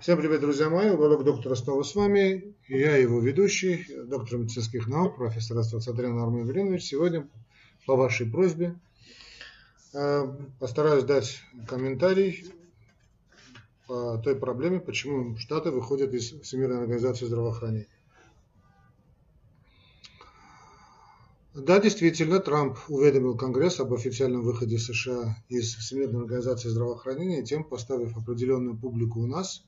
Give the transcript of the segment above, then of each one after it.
Всем привет, друзья мои. Уголок доктора снова с вами. Я его ведущий, доктор медицинских наук, профессор Астроцатрян Армен Велинович. Сегодня, по вашей просьбе, э, постараюсь дать комментарий по той проблеме, почему Штаты выходят из Всемирной организации здравоохранения. Да, действительно, Трамп уведомил Конгресс об официальном выходе США из Всемирной организации здравоохранения, тем поставив определенную публику у нас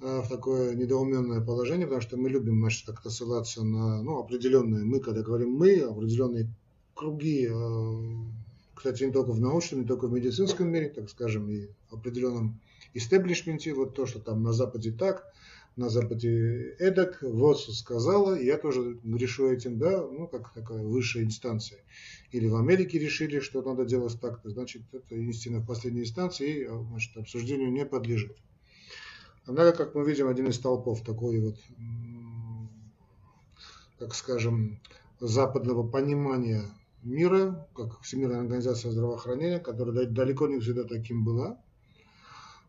в такое недоуменное положение, потому что мы любим значит, как-то ссылаться на ну, определенные, мы, когда говорим мы, определенные круги, э, кстати, не только в научном, не только в медицинском мире, так скажем, и в определенном истеблишменте, вот то, что там на Западе так, на Западе эдак, вот сказала, я тоже грешу этим, да, ну, как такая высшая инстанция. Или в Америке решили, что надо делать так, значит, это истина в последней инстанции и значит, обсуждению не подлежит. Однако, как мы видим, один из толпов такой вот, как скажем, западного понимания мира, как Всемирная организация здравоохранения, которая далеко не всегда таким была,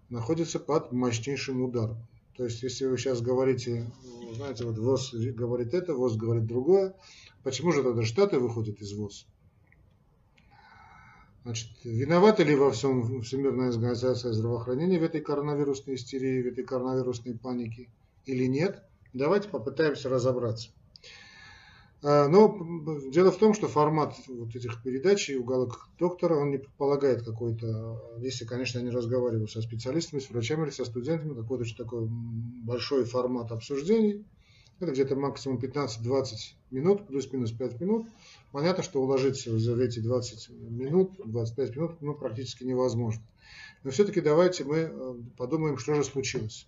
находится под мощнейшим ударом. То есть, если вы сейчас говорите, знаете, вот ВОЗ говорит это, ВОЗ говорит другое, почему же тогда Штаты выходят из ВОЗ? Значит, виновата ли во всем Всемирная организация здравоохранения в этой коронавирусной истерии, в этой коронавирусной панике или нет? Давайте попытаемся разобраться. А, но дело в том, что формат вот этих передач и уголок доктора, он не предполагает какой-то, если, конечно, я не разговариваю со специалистами, с врачами или со студентами, какой-то такой большой формат обсуждений. Это где-то максимум 15-20 минут, плюс-минус 5 минут. Понятно, что уложиться в эти 20 минут, 25 минут ну, практически невозможно. Но все-таки давайте мы э, подумаем, что же случилось.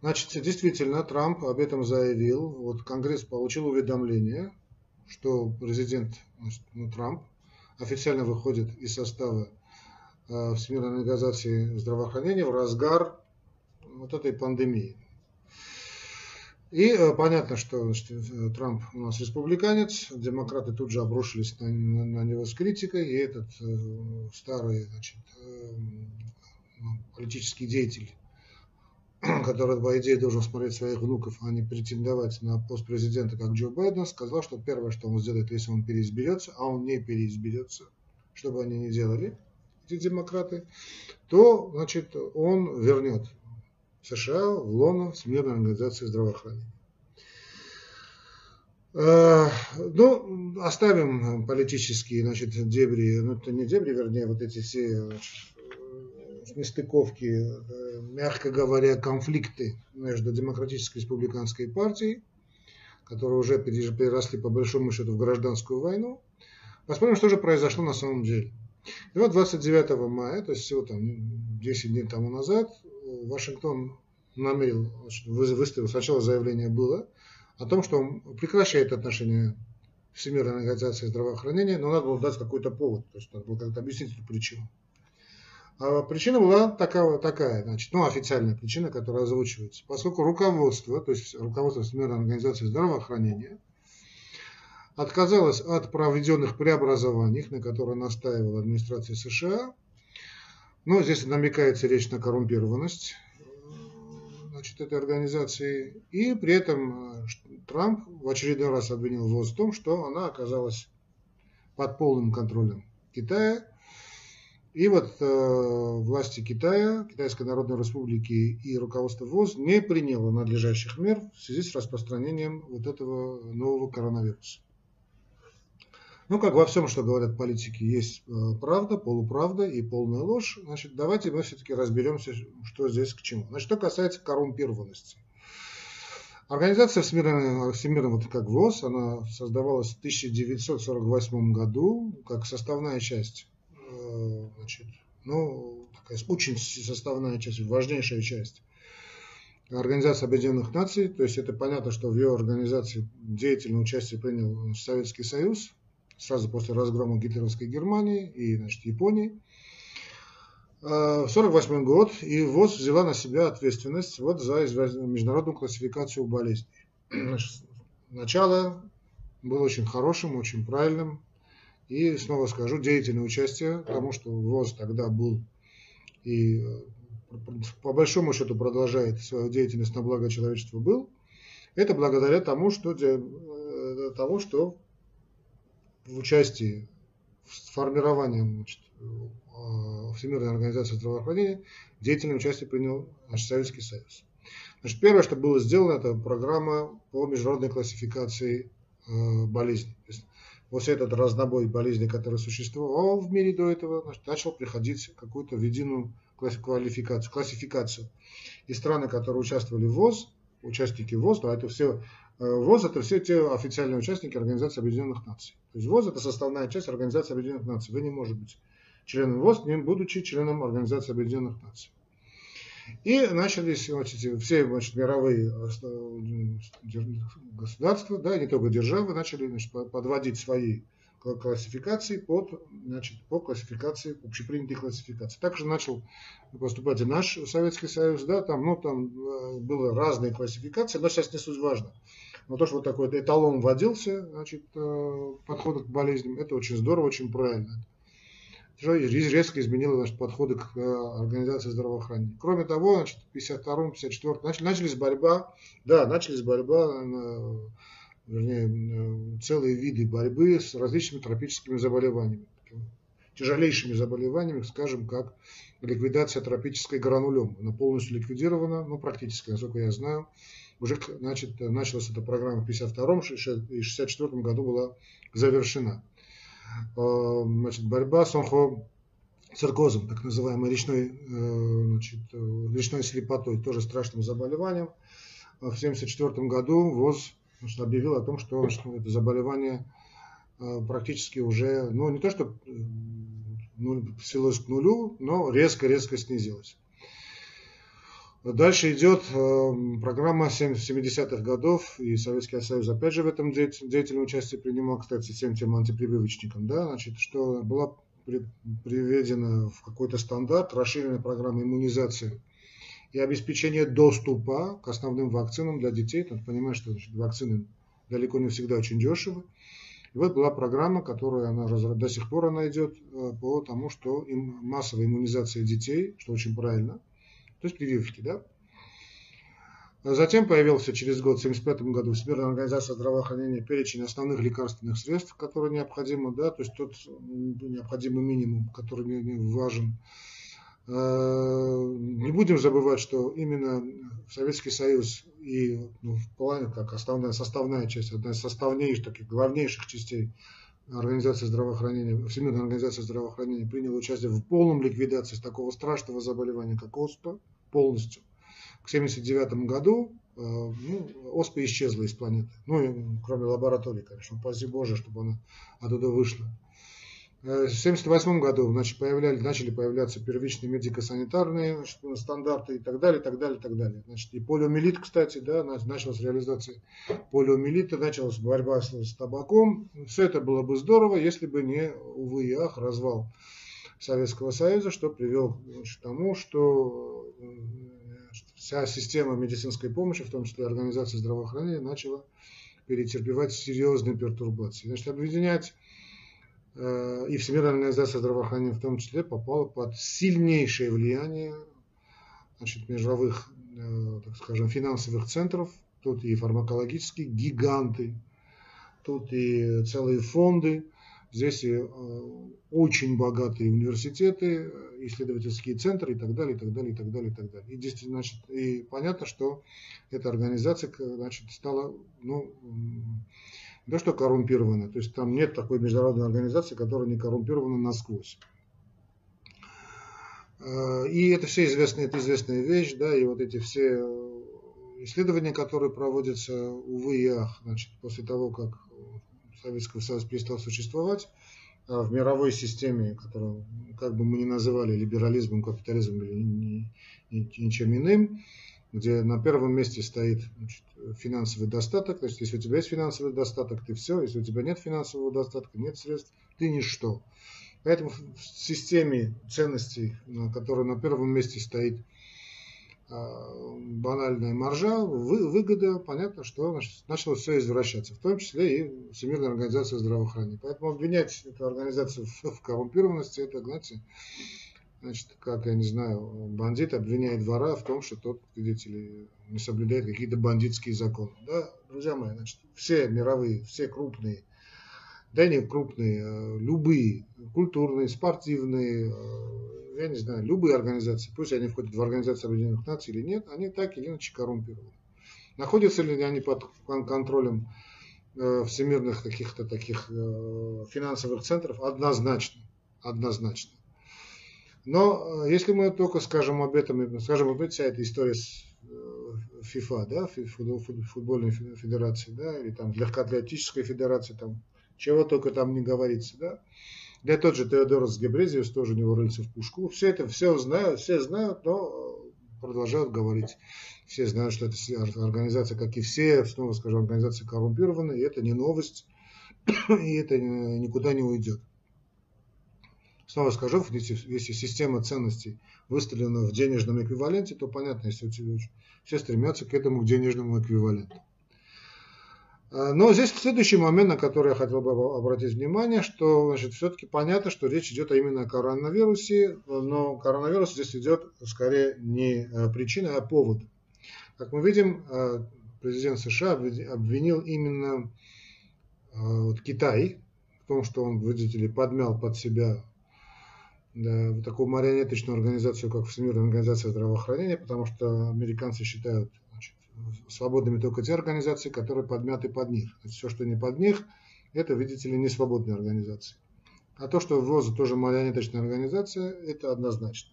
Значит, действительно, Трамп об этом заявил. Вот Конгресс получил уведомление, что президент ну, Трамп официально выходит из состава э, Всемирной организации здравоохранения в разгар вот этой пандемии. И э, понятно, что значит, э, Трамп у нас республиканец, демократы тут же обрушились на, на, на него с критикой, и этот э, старый значит, э, политический деятель, который, по идее, должен смотреть своих внуков, а не претендовать на пост президента, как Джо Байден, сказал, что первое, что он сделает, если он переизберется, а он не переизберется, чтобы они не делали, эти демократы, то, значит, он вернет США в лоно Всемирной организации здравоохранения. Э, ну, оставим политические, значит, дебри, ну, это не дебри, вернее, вот эти все значит, нестыковки, э, мягко говоря, конфликты между Демократической и Республиканской партией, которые уже переросли по большому счету в гражданскую войну. Посмотрим, что же произошло на самом деле. И вот 29 мая, то есть всего там 10 дней тому назад, Вашингтон намерил, выставил, сначала заявление было о том, что он прекращает отношения Всемирной организации здравоохранения, но надо было дать какой-то повод, то есть надо было как-то объяснить эту причину. А причина была такая, такая значит, ну, официальная причина, которая озвучивается. Поскольку руководство, то есть руководство Всемирной организации здравоохранения, отказалось от проведенных преобразований, на которые настаивала администрация США, но здесь намекается речь на коррумпированность значит, этой организации. И при этом э, Трамп в очередной раз обвинил ВОЗ в том, что она оказалась под полным контролем Китая. И вот э, власти Китая, Китайской Народной Республики и руководство ВОЗ не приняло надлежащих мер в связи с распространением вот этого нового коронавируса. Ну, как во всем, что говорят политики, есть э, правда, полуправда и полная ложь. Значит, давайте мы все-таки разберемся, что здесь к чему. Значит, что касается коррумпированности. Организация Всемирная вот как ВОЗ, она создавалась в 1948 году как составная часть, э, значит, ну, такая очень составная часть, важнейшая часть Организации Объединенных Наций. То есть это понятно, что в ее организации деятельное участие принял Советский Союз, сразу после разгрома гитлеровской Германии и значит, Японии. А, в 1948 год и ВОЗ взяла на себя ответственность вот за международную классификацию болезней. Начало было очень хорошим, очень правильным. И снова скажу, деятельное участие, потому что ВОЗ тогда был и по большому счету продолжает свою деятельность на благо человечества, был, это благодаря тому, что, э, тому, что в участии в формировании значит, э, Всемирной организации здравоохранения деятельное участие принял наш Советский Союз. Значит, первое, что было сделано, это программа по международной классификации э, болезней. То есть, после этот разнобой болезней, который существовал в мире до этого, значит, начал приходить какую-то единую классификацию, классификацию. И страны, которые участвовали в ВОЗ, участники ВОЗ, а это все ВОЗ это все те официальные участники Организации Объединенных Наций. То есть ВОЗ это составная часть Организации Объединенных Наций. Вы не можете быть членом ВОЗ, не будучи членом Организации Объединенных Наций. И начались значит, все значит, мировые э, государства, да, не только державы, начали значит, подводить свои классификации под, значит, по классификации, общепринятой классификации. Также начал поступать и наш Советский Союз, да, там, ну, там э, было разные классификации, но сейчас не суть важно. Но то, что вот такой эталон вводился, значит, э, подхода к болезням, это очень здорово, очень правильно резко изменила наши подходы к э, организации здравоохранения. Кроме того, значит, в 52 54 начали, начались борьба, да, начались борьба, вернее, целые виды борьбы с различными тропическими заболеваниями, тяжелейшими заболеваниями, скажем, как ликвидация тропической гранулем. Она полностью ликвидирована, ну, практически, насколько я знаю. Уже значит, началась эта программа в 52 и 64 году была завершена. Э, значит, борьба с онхоциркозом, так называемой речной, э, значит, э, речной слепотой, тоже страшным заболеванием. В 1974 году ВОЗ значит, объявил о том, что, что это заболевание практически уже, ну не то что ну, свелось к нулю, но резко-резко снизилось. Дальше идет э, программа 70-х годов, и Советский Союз опять же в этом деятельном участие принимал, кстати, всем тем антипрививочникам, да, значит, что была приведена в какой-то стандарт расширенная программа иммунизации и обеспечение доступа к основным вакцинам для детей. Ты понимаешь, что значит, вакцины далеко не всегда очень дешевы. И вот была программа, которая она, до сих пор она идет э, по тому, что им, массовая иммунизация детей, что очень правильно – то есть прививки, да. Затем появился через год, в 1975 году, Всемирная организация здравоохранения перечень основных лекарственных средств, которые необходимы, да, то есть тот необходимый минимум, который важен. Э, не будем забывать, что именно Советский Союз и ну, в плане как основная составная часть, одна из составнейших, таких главнейших частей Организация здравоохранения, Всемирная организация здравоохранения приняла участие в полном ликвидации такого страшного заболевания, как ОСПА, полностью. К 1979 году э, ну, ОСПА исчезла из планеты. Ну, кроме лаборатории, конечно. Спаси Боже, чтобы она оттуда вышла. Э, в 1978 году значит, появляли, начали появляться первичные медико-санитарные стандарты и так далее, и так далее, и так далее. Значит, и полиомиелит, кстати, да, началась реализация полиомиелита, началась борьба с, с табаком. Все это было бы здорово, если бы не, увы и ах, развал Советского Союза, что привел значит, к тому, что вся система медицинской помощи, в том числе организация здравоохранения, начала перетерпевать серьезные пертурбации. Значит, объединять Э, и Всемирная организация здравоохранения в том числе попала под сильнейшее влияние значит, мировых, э, так скажем, финансовых центров. Тут и фармакологические гиганты, тут и целые фонды, здесь э, очень богатые университеты, исследовательские центры и так далее, и так далее, и так далее, и так далее. И действительно, значит, и понятно, что эта организация, значит, стала, ну, то что коррумпированы, то есть там нет такой международной организации, которая не коррумпирована насквозь. Э, и это все известная, это известная вещь, да, и вот эти все исследования, которые проводятся, увы и ах, значит, после того, как Советский Союз перестал существовать, а в мировой системе, которую, как бы мы ни называли, либерализмом, капитализмом или ничем иным, где на первом месте стоит значит, финансовый достаток. То есть, если у тебя есть финансовый достаток, ты все. Если у тебя нет финансового достатка, нет средств, ты ничто. Поэтому в системе ценностей, на которой на первом месте стоит банальная маржа, выгода, понятно, что начало все извращаться, в том числе и Всемирная организация здравоохранения. Поэтому обвинять эту организацию в, в коррумпированности, это, знаете, значит, как, я не знаю, бандит обвиняет вора в том, что тот, видите ли, не соблюдает какие-то бандитские законы. Да, друзья мои, значит, все мировые, все крупные, да не крупные, а любые, культурные, спортивные, э, я не знаю, любые организации, пусть они входят в Организацию Объединенных Наций или нет, они так или иначе коррумпированы. Находятся ли они под контролем э, всемирных каких-то таких э, финансовых центров? Однозначно. Однозначно. Но э, если мы только скажем об этом, скажем, вот вся эта история с FIFA, да, футбольной федерации, да, или там легкоатлетической федерации, там, чего только там не говорится, да. Да тот же Теодорос Гебрезиус тоже у него в пушку. Все это все знают, все знают, но продолжают говорить. Все знают, что это организация, как и все, снова скажу, организация коррумпированная, и это не новость, и это никуда не уйдет. Снова скажу, если, система ценностей выставлена в денежном эквиваленте, то понятно, если все стремятся к этому денежному эквиваленту. А, но здесь следующий момент, на который я хотел бы обратить внимание, что значит, все-таки понятно, что речь идет именно о коронавирусе, но коронавирус здесь идет скорее не э, причина, а повод. Как мы видим, э, президент США обвинил именно э, Китай в том, что он, видите ли, подмял под себя да, такую марионеточную организацию, как Всемирная организация здравоохранения, потому что американцы считают свободными только те организации, которые подмяты под них. Все, что не под них, это, видите ли, не свободные организации. А то, что ВОЗ тоже марионеточная организация, это однозначно.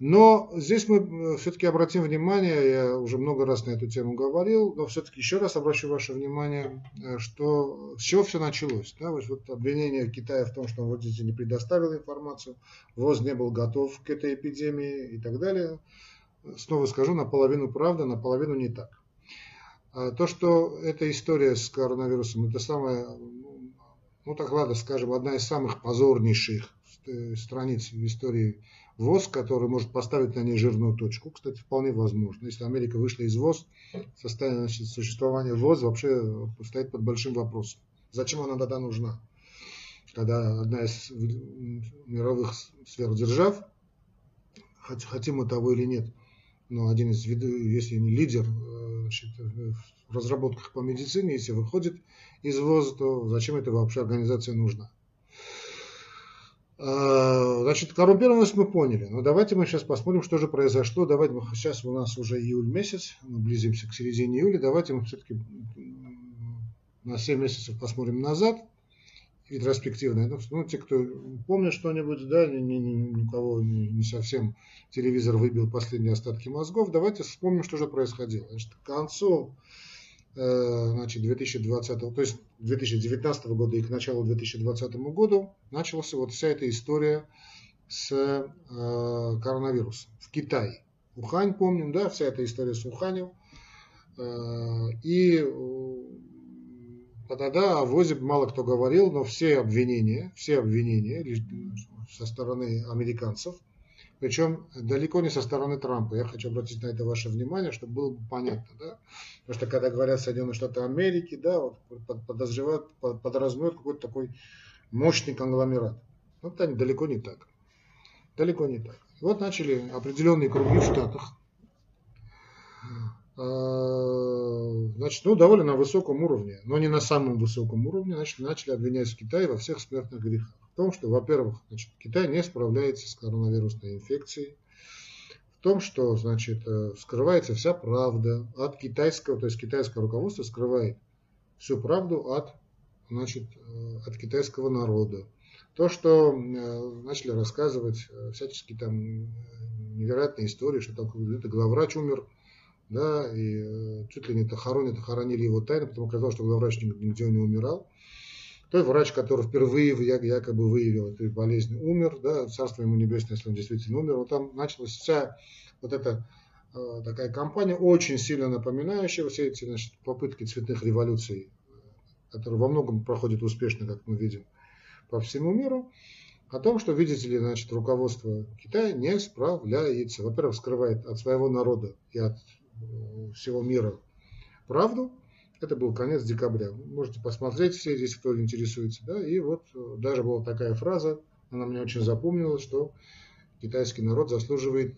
Но здесь мы э, все-таки обратим внимание, я уже много раз на эту тему говорил, но все-таки еще раз обращу ваше внимание, э, что с чего все началось. Да? Вот, вот обвинение Китая в том, что он вот здесь не предоставил информацию, ВОЗ не был готов к этой эпидемии и так далее. Снова скажу, наполовину правда, наполовину не так. А то, что эта история с коронавирусом, это самая, ну так ладно, скажем, одна из самых позорнейших э, страниц в истории ВОЗ, который может поставить на ней жирную точку. Кстати, вполне возможно. Если Америка вышла из ВОЗ, состояние значит, существования ВОЗ вообще стоит под большим вопросом. Зачем она тогда нужна? Когда одна из мировых сверхдержав, хотим мы того или нет, но один из, если не лидер э, значит, в разработках по медицине, если выходит из ВОЗ, то зачем эта вообще организация нужна? А, значит, коррумпированность мы поняли. Но давайте мы сейчас посмотрим, что же произошло. Давайте мы, сейчас у нас уже июль месяц, мы близимся к середине июля. Давайте мы все-таки на 7 месяцев посмотрим назад, ретроспективно. Ну, ну, те, кто помнит что-нибудь, да, ни, ни, ни, никого не, не совсем телевизор выбил последние остатки мозгов, давайте вспомним, что же происходило. Значит, к концу Э, значит, 2020, то есть 2019 года и к началу 2020 году началась вот вся эта история с э, коронавирусом в Китае. Ухань, помним, да, вся эта история с Уханем. Э, и тогда о ВОЗе мало кто говорил, но все обвинения, все обвинения со стороны американцев – причем далеко не со стороны Трампа. Я хочу обратить на это ваше внимание, чтобы было понятно. Да? Потому что когда говорят Соединенные Штаты Америки, да, вот подозревают, подразумевают какой-то такой мощный конгломерат. Вот это далеко не так. Далеко не так. вот начали определенные круги в Штатах. А, значит, ну, довольно на высоком уровне, но не на самом высоком уровне, значит, начали обвинять Китай во всех смертных грехах том, что, во-первых, значит, Китай не справляется с коронавирусной инфекцией, в том, что значит, э, скрывается вся правда от китайского, то есть китайское руководство скрывает всю правду от, значит, э, от китайского народа. То, что э, начали рассказывать всяческие там невероятные истории, что там какой-то главврач умер, да, и чуть ли не то хоронят, хоронили его тайно, потому оказалось, что главврач нигде не умирал. Той врач, который впервые якобы выявил эту болезнь, умер, да, царство ему небесное, если он действительно умер. Вот там началась вся вот эта э, такая кампания, очень сильно напоминающая все эти значит, попытки цветных революций, которые во многом проходят успешно, как мы видим, по всему миру, о том, что, видите ли, значит, руководство Китая не справляется. Во-первых, скрывает от своего народа и от э, всего мира правду, это был конец декабря. можете посмотреть все здесь, кто интересуется. Да? И вот э, даже была такая фраза, она мне очень запомнилась, что китайский народ заслуживает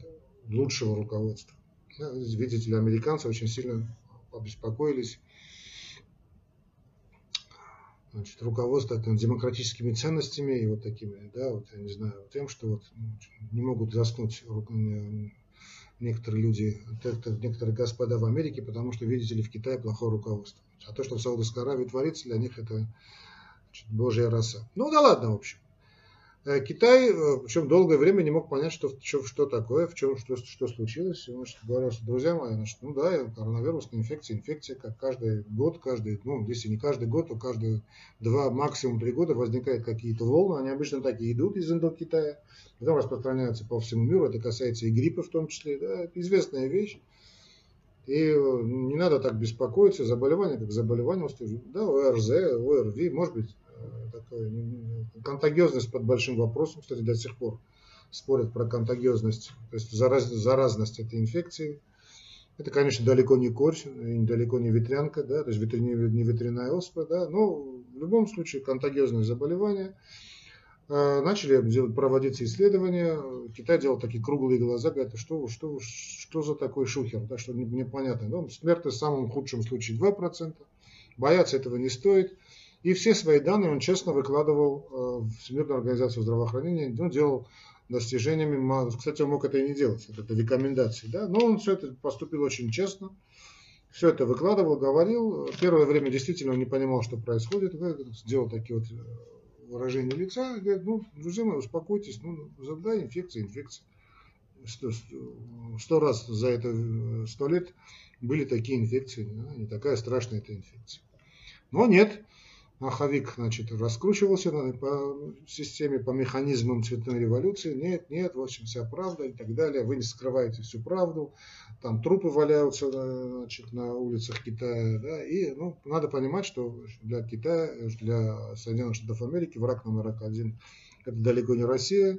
лучшего руководства. Видите ли, американцы очень сильно обеспокоились значит, руководство там, демократическими ценностями и вот такими, да, вот, я не знаю, тем, что вот не могут заснуть некоторые люди, некоторые господа в Америке, потому что, видите ли, в Китае плохое руководство. А то, что в Саудовской Аравии творится, для них это значит, божья роса. Ну да ладно, в общем. Э, Китай, э, причем долгое время не мог понять, что, что, что такое, в чем, что, что случилось. И, значит, говорил, что, друзья мои, значит, ну да, коронавирусная инфекция, инфекция, как каждый год, каждый, ну, если не каждый год, то каждые два, максимум три года возникают какие-то волны. Они обычно такие идут из Индокитая, потом распространяются по всему миру. Это касается и гриппа в том числе. Да, это известная вещь. И э, не надо так беспокоиться, заболевание как заболевание, да, ОРЗ, ОРВИ, может быть, такая контагиозность под большим вопросом, кстати, до сих пор спорят про контагиозность, то есть зараз, заразность этой инфекции. Это, конечно, далеко не корь, далеко не ветрянка, да, то есть не, ветряная оспа, да, но в любом случае контагиозное заболевание. А, начали проводиться исследования. Китай делал такие круглые глаза, говорят, что, что, что за такой шухер, да, что непонятно. Ну, смертность в самом худшем случае 2%. Бояться этого не стоит. И все свои данные он честно выкладывал э, в Всемирную организацию здравоохранения, ну, делал достижениями. Кстати, он мог это и не делать, это рекомендации, да, но он все это поступил очень честно, все это выкладывал, говорил. Первое время действительно он не понимал, что происходит, сделал такие вот э, выражения лица, говорит, ну, друзья мои, успокойтесь, ну, да, инфекция, инфекция. Сто, сто раз за это э, сто лет были такие инфекции, не такая страшная эта инфекция. Но нет, маховик значит, раскручивался по системе, по механизмам цветной революции. Нет, нет, в общем, вся правда и так далее. Вы не скрываете всю правду. Там трупы валяются значит, на улицах Китая. Да, и ну, надо понимать, что для Китая, для Соединенных Штатов Америки враг номер один это далеко не Россия,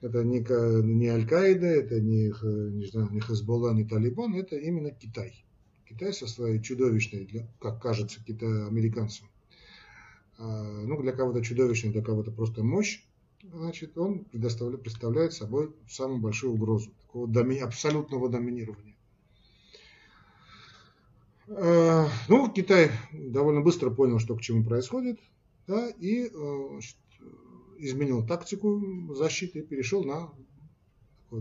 это не, не Аль-Каида, это не, не, знаю, не Хезболла, не Талибан, это именно Китай. Китай со своей чудовищной, как кажется, китай, американцам, ну, для кого-то чудовищный, для кого-то просто мощь, значит, он представляет собой самую большую угрозу такого доми, абсолютного доминирования. А, ну, Китай довольно быстро понял, что к чему происходит, да, и а, значит, изменил тактику защиты и перешел на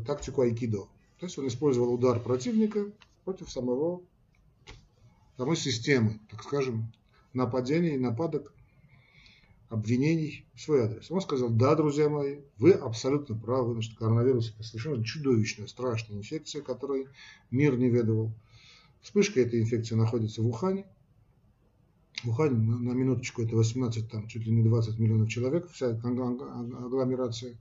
тактику айкидо. То есть он использовал удар противника против самого, самой системы, так скажем, нападений и нападок обвинений в свой адрес. Он сказал, да, друзья мои, вы абсолютно правы, значит, коронавирус это совершенно чудовищная, страшная инфекция, которой мир не ведывал. Вспышка этой инфекции находится в Ухане. В Ухане, на, минуточку, это 18, там, чуть ли не 20 миллионов человек, вся агломерация.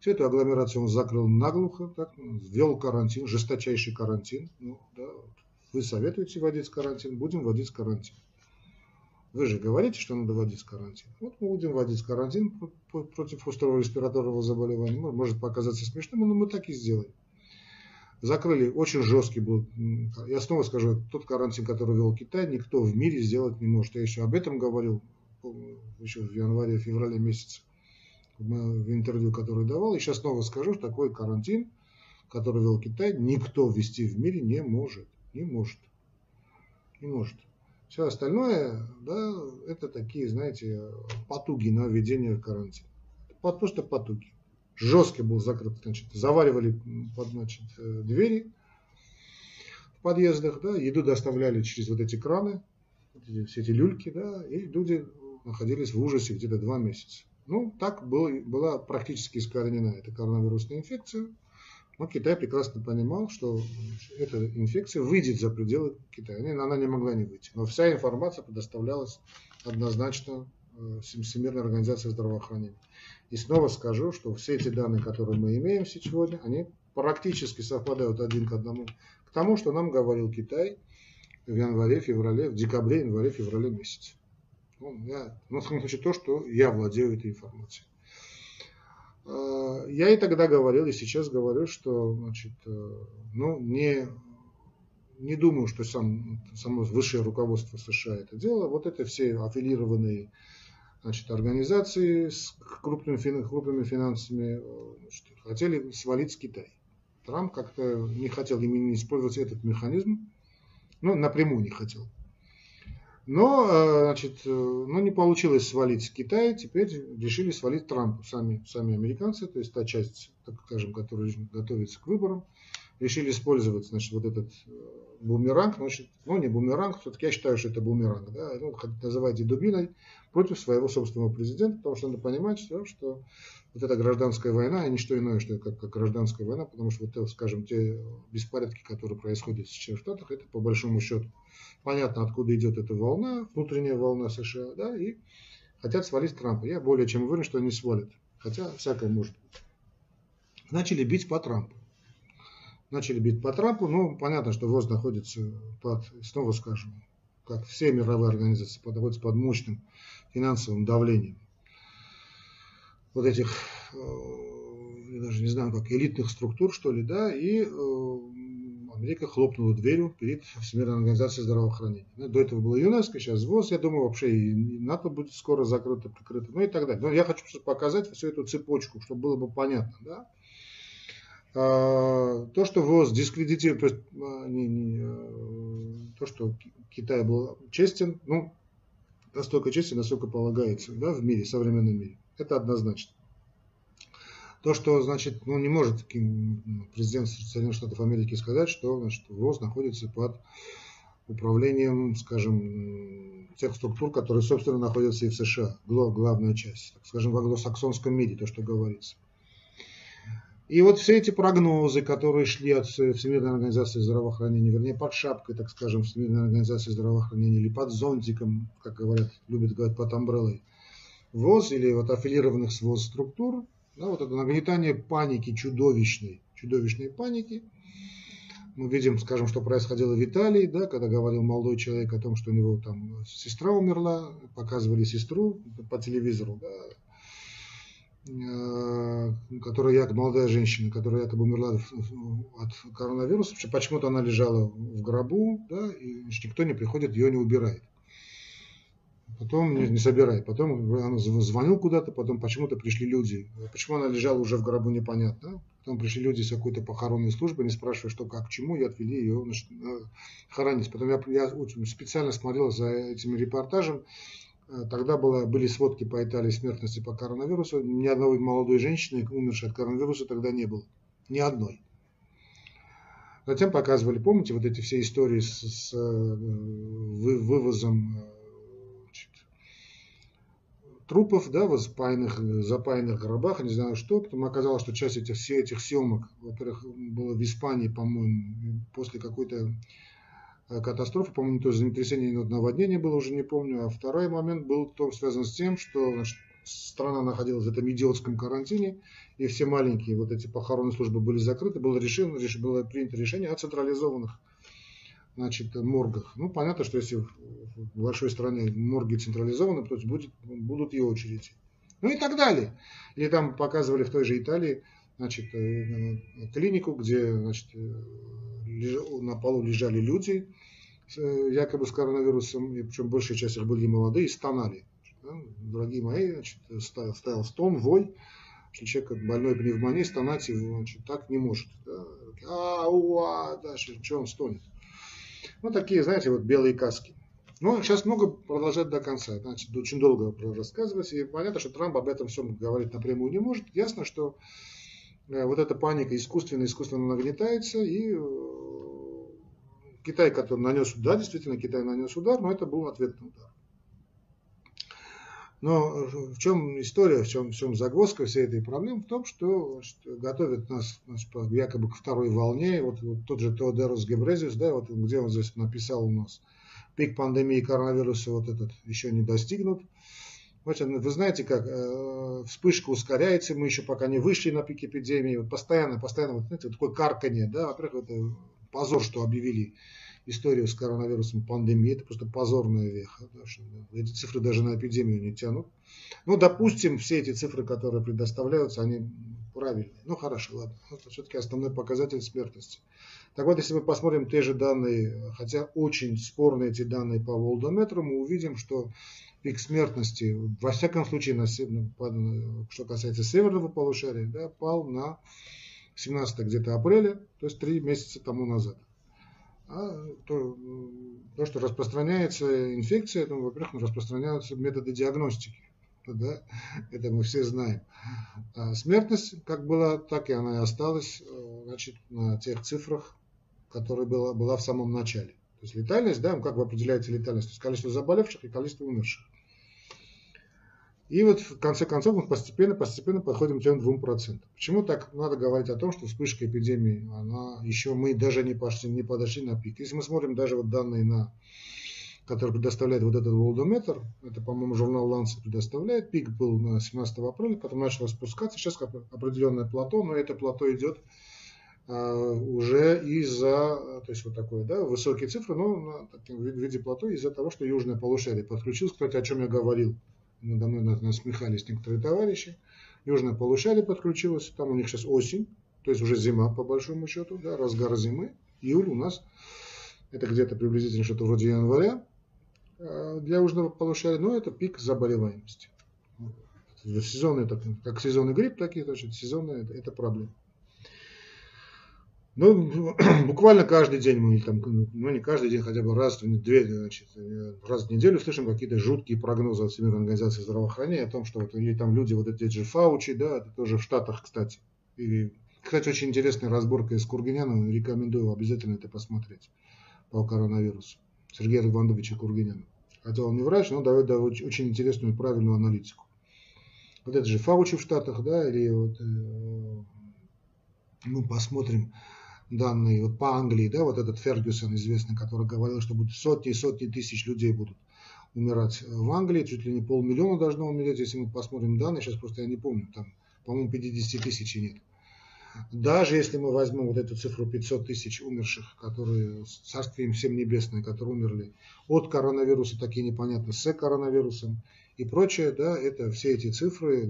Всю эту агломерацию он закрыл наглухо, так, ввел карантин, жесточайший карантин. Ну, да, вы советуете вводить карантин, будем вводить карантин. Вы же говорите, что надо вводить карантин. Вот мы будем вводить карантин против острого респираторного заболевания. Может показаться смешным, но мы так и сделаем. Закрыли, очень жесткий был, я снова скажу, тот карантин, который вел Китай, никто в мире сделать не может. Я еще об этом говорил еще в январе-феврале месяце в интервью, которое давал. И сейчас снова скажу, что такой карантин, который вел Китай, никто ввести в мире не может. Не может. Не может. Все остальное, да, это такие, знаете, потуги на введение карантина. Просто потуги. Жестко был закрыт, значит, заваривали под, значит, э, двери в подъездах, да, еду доставляли через вот эти краны, все эти люльки, да, и люди находились в ужасе где-то два месяца. Ну, так был, была практически искоренена эта коронавирусная инфекция. Но Китай прекрасно понимал, что эта инфекция выйдет за пределы Китая. Она не могла не выйти. Но вся информация предоставлялась однозначно э, Всемирной организации здравоохранения. И снова скажу, что все эти данные, которые мы имеем сегодня, они практически совпадают один к одному к тому, что нам говорил Китай в январе, феврале, в декабре, январе, феврале месяце. Ну, я, ну, в то, что я владею этой информацией. Э, я и тогда говорил, и сейчас говорю, что значит, э, ну, не, не думаю, что сам, само высшее руководство США это дело. Вот это все аффилированные значит, организации с крупными, крупными финансами значит, хотели свалить с Китая. Трамп как-то не хотел именно использовать этот механизм, ну, напрямую не хотел. Но, э, значит, э, ну, не получилось свалить Китай, теперь решили свалить Трампу. Сами, сами американцы, то есть та часть, так скажем, которая готовится к выборам, решили использовать, значит, вот этот э, бумеранг, значит, ну, не бумеранг, все-таки я считаю, что это бумеранг, да, ну, называйте дубиной против своего собственного президента, потому что надо понимать, что, что вот эта гражданская война, и не что иное, что как, как гражданская война, потому что, вот, скажем, те беспорядки, которые происходят сейчас в Штатах, это по большому счету понятно, откуда идет эта волна, внутренняя волна США, да, и хотят свалить Трампа. Я более чем уверен, что они свалят, хотя всякое может быть. Начали бить по Трампу. Начали бить по Трампу, ну, понятно, что ВОЗ находится под, снова скажем, как все мировые организации, находится под мощным финансовым давлением вот этих, э, я даже не знаю, как элитных структур, что ли, да, и э, Америка хлопнула дверью перед Всемирной организацией здравоохранения. Ну, до этого было ЮНЕСКО, сейчас ВОЗ, я думаю, вообще и НАТО будет скоро закрыто, прикрыто, ну и так далее. Но я хочу показать всю эту цепочку, чтобы было бы понятно, да. А, то, что ВОЗ дискредитирует, то, есть, а, не, не, то, что Китай был честен, ну, настолько честен, насколько полагается да, в мире, в современном мире. Это однозначно. То, что, значит, ну, не может президент Соединенных Штатов Америки сказать, что значит, ВОЗ находится под управлением, скажем, тех структур, которые, собственно, находятся и в США, главная часть, так скажем, в англосаксонском мире, то, что говорится. И вот все эти прогнозы, которые шли от Всемирной организации здравоохранения, вернее, под шапкой, так скажем, Всемирной организации здравоохранения, или под зонтиком, как говорят, любят говорить, под амбреллой, ВОЗ или вот аффилированных с ВОЗ структур, да, вот это нагнетание паники чудовищной, чудовищной паники. Мы видим, скажем, что происходило в Италии, да, когда говорил молодой человек о том, что у него там сестра умерла, показывали сестру по телевизору, да, Э, которая якобы молодая женщина, которая якобы умерла от коронавируса, почему-то она лежала в гробу, да, и никто не приходит, ее не убирает. Потом не, не собирает. Потом она звонил куда-то, потом почему-то пришли люди. Почему она лежала уже в гробу, непонятно. Потом пришли люди с какой-то похоронной службы, не спрашивая, что, как, к чему, и отвели ее значит, хоронить. Потом я, я специально смотрел за этим репортажем, Э, тогда было, были сводки по Италии смертности по коронавирусу. Ни одной молодой женщины, умершей от коронавируса, тогда не было. Ни одной. Затем показывали, помните, вот эти все истории с, с э, вы, вывозом э, трупов, да, в запаянных, запаянных гробах, не знаю что. Потом оказалось, что часть этих, все этих съемок, во-первых, было в Испании, по-моему, после какой-то Э, катастрофа, по-моему, то землетрясение или наводнение было, уже не помню. А второй момент был том, связан с тем, что значит, страна находилась в этом идиотском карантине, и все маленькие вот эти похоронные службы были закрыты, было, решено, было принято решение о централизованных значит, моргах. Ну, понятно, что если большой стране морги централизованы, то будет, будут и очереди. Ну и так далее. Или там показывали в той же Италии значит, э, клинику, где значит, на полу лежали люди, э, якобы с коронавирусом, и причем большая часть их были молодые, и стонали. Дорогие мои, значит, стоял, стон, вой, что человек больной пневмонией стонать значит, так не может. А, уа, дальше, что он стонет? Ну, такие, знаете, вот белые каски. Но сейчас много продолжать до конца. Значит, очень долго рассказывать. И понятно, что Трамп об этом всем говорить напрямую не может. Ясно, что э, вот эта паника искусственно, искусственно нагнетается, и э, Китай, который нанес удар, действительно Китай нанес удар, но это был ответный удар. Но в чем история, в чем, в чем загвоздка всей этой проблемы? В том, что, готовят нас, нас якобы к второй волне. Вот, вот тот же Теодорос Гебрезиус, да, вот где он здесь написал у нас, пик пандемии коронавируса вот этот еще не достигнут. Вот, вы знаете, как э, вспышка ускоряется, мы еще пока не вышли на пик эпидемии. Вот постоянно, постоянно, вот, знаете, вот такое карканье, да, во-первых, это позор, что объявили историю с коронавирусом пандемии. Это просто позорная веха. Да, что, эти цифры даже на эпидемию не тянут. Ну, допустим, все эти цифры, которые предоставляются, они правильные. Ну, хорошо, ладно. Это все-таки основной показатель смертности. Так вот, если мы посмотрим те же данные, хотя очень спорные эти данные по волдометру, мы увидим, что пик смертности, во всяком случае, на, что касается северного полушария, да, пал на 17 где-то апреля, то есть три месяца тому назад. А то, то, что распространяется инфекция, то, во-первых, распространяются методы диагностики. Да? Это мы все знаем. А смертность как была, так и она и осталась э, значит, на тех цифрах, которые была, была в самом начале. То есть летальность, да, как вы определяете летальность? То есть количество заболевших и количество умерших. И вот в конце концов мы постепенно, постепенно подходим к тем двум процентам. Почему так надо говорить о том, что вспышка эпидемии, она еще мы даже не пошли, не подошли на пик. Если мы смотрим даже вот данные на который предоставляет вот этот волдометр, это, по-моему, журнал Lancet предоставляет, пик был на 17 апреля, потом начало спускаться, сейчас определенное плато, но это плато идет уже из-за, то есть вот такое, да, высокие цифры, но таком виде плато из-за того, что южное полушарие подключилось, кстати, о чем я говорил надо мной насмехались некоторые товарищи. Южное полушарие подключилось, там у них сейчас осень, то есть уже зима по большому счету, да, разгар зимы. Июль у нас, это где-то приблизительно что-то вроде января э, для южного полушария, но это пик заболеваемости. Сезонный, как сезонный грипп, так и значит, сезонная это, это проблема. Ну, буквально каждый день мы, там, ну не каждый день, хотя бы раз две, значит, раз в неделю слышим какие-то жуткие прогнозы от Всемирной организации здравоохранения о том, что вот, или там люди, вот эти же Фаучи, да, это тоже в Штатах, кстати. И, кстати, очень интересная разборка из Кургиняна, рекомендую обязательно это посмотреть по коронавирусу. Сергея Ивановича Кургиняна. Хотя он не врач, но дает да, очень интересную и правильную аналитику. Вот это же Фаучи в Штатах, да, или вот э, мы посмотрим, данные вот по Англии, да, вот этот Фергюсон известный, который говорил, что будут сотни и сотни тысяч людей будут умирать в Англии, чуть ли не полмиллиона должно умереть, если мы посмотрим данные, сейчас просто я не помню, там, по-моему, 50 тысяч нет. Даже если мы возьмем вот эту цифру 500 тысяч умерших, которые, царствие им всем небесное, которые умерли от коронавируса, такие непонятно, с коронавирусом и прочее, да, это все эти цифры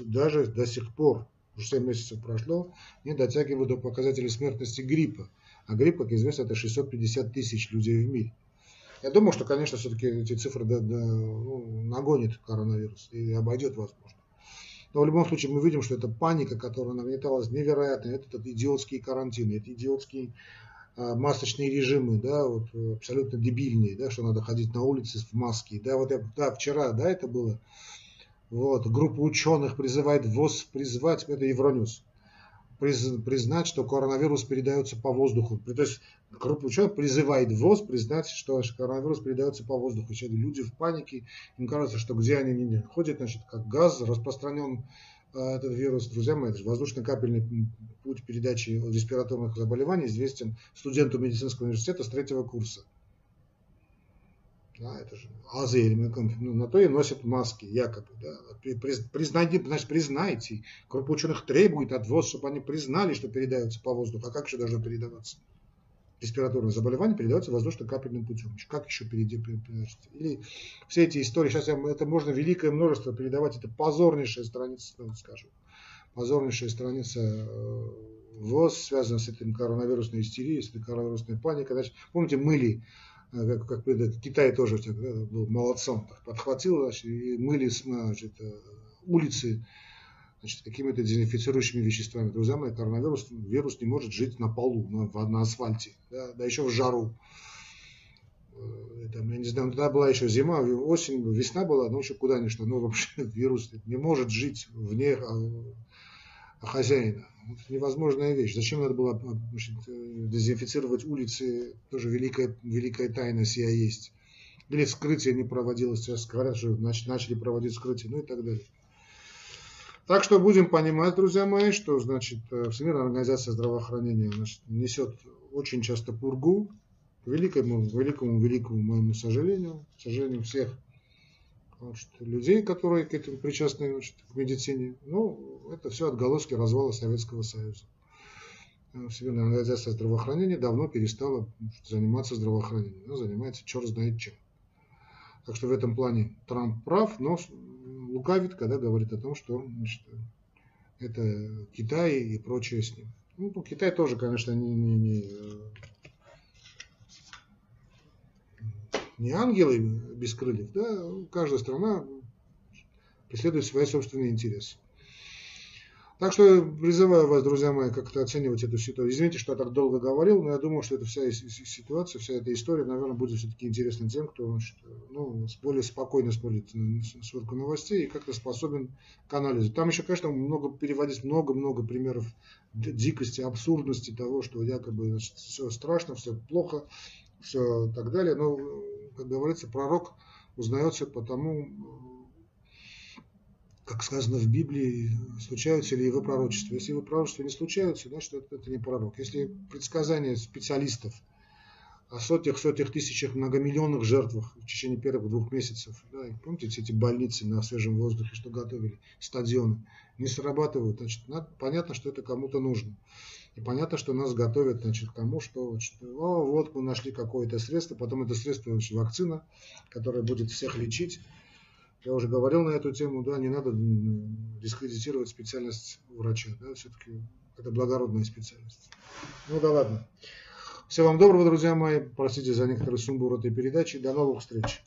даже до сих пор уже 7 месяцев прошло, не дотягивают до показателей смертности гриппа. А грипп, как известно, это 650 тысяч людей в мире. Я думаю, что, конечно, все-таки эти цифры да, да, ну, нагонит коронавирус и обойдет, возможно. Но в любом случае мы видим, что это паника, которая нагнеталась невероятно. Это, это идиотские карантины, это идиотские а, масочные режимы, да, вот, абсолютно дебильные, да, что надо ходить на улице в маске. Да, вот я, да, вчера, да, это было вот, группа ученых призывает ВОЗ призвать, это Евроньюз, приз, признать, что коронавирус передается по воздуху. То есть группа ученых призывает ВОЗ признать, что коронавирус передается по воздуху. Сейчас люди в панике, им кажется, что где они не ходят, значит, как газ распространен э, этот вирус. Друзья мои, это воздушно-капельный путь передачи респираторных заболеваний известен студенту медицинского университета с третьего курса. Да, это же азы, ну, на то и носят маски, якобы. Да. Признайте, значит, признайте. Группа ученых требует от ВОЗ, чтобы они признали, что передается по воздуху. А как еще должно передаваться? Респираторное заболевание передается воздушно-капельным путем. Как еще перейти? Или все эти истории, сейчас я, это можно великое множество передавать, это позорнейшая страница, ну, скажем, позорнейшая страница э, ВОЗ, связанная с этим коронавирусной истерией, с этой коронавирусной паникой. Значит, помните, мыли как, как это, Китай тоже был молодцом, подхватил значит, и мыли значит, э, улицы значит, какими-то дезинфицирующими веществами. Друзья мои, коронавирус вирус не может жить на полу, на, на асфальте, да, да еще в жару. Это, я не знаю, тогда была еще зима, осень, весна была, но еще куда ни что, но вообще вирус не может жить вне а, хозяина. Это невозможная вещь. Зачем надо было значит, дезинфицировать улицы? Тоже великая, великая тайна сия есть. Или вскрытие не проводилось. Сейчас говорят, что начали проводить вскрытие, ну и так далее. Так что будем понимать, друзья мои, что значит э, Всемирная организация здравоохранения значит, несет очень часто пургу, к великому, великому, великому моему сожалению, к сожалению всех значит, людей, которые к этому причастны значит, к медицине. Ну, это все отголоски развала Советского Союза. Э, Всемирная организация здравоохранения давно перестала заниматься здравоохранением. Она занимается черт знает чем. Так что в этом плане Трамп прав, но лукавит, когда говорит о том, что значит, это Китай и прочее с ним. Ну, Китай тоже, конечно, не, не, не не ангелы без крыльев, да, каждая страна преследует свои собственные интересы. Так что призываю вас, друзья мои, как-то оценивать эту ситуацию. Извините, что я так долго говорил, но я думаю, что эта вся ситуация, вся эта история, наверное, будет все-таки интересна тем, кто значит, ну, более спокойно смотрит сводку новостей и как-то способен к анализу. Там еще, конечно, много переводить много-много примеров дикости, абсурдности того, что якобы значит, все страшно, все плохо, все так далее. Но, как говорится, пророк узнается потому, как сказано в Библии, случаются ли его пророчества. Если его пророчества не случаются, значит это, это не пророк. Если предсказания специалистов о сотнях, сотнях тысячах, многомиллионных жертвах в течение первых двух месяцев, да, помните эти больницы на свежем воздухе, что готовили, стадионы, не срабатывают, значит, надо, понятно, что это кому-то нужно. И понятно, что нас готовят значит, к тому, что значит, о, вот мы нашли какое-то средство, потом это средство значит, вакцина, которая будет всех лечить, я уже говорил на эту тему, да, не надо дискредитировать специальность врача, да, все-таки это благородная специальность. Ну да ладно. Всего вам доброго, друзья мои. Простите за некоторые сумбур этой передачи. До новых встреч.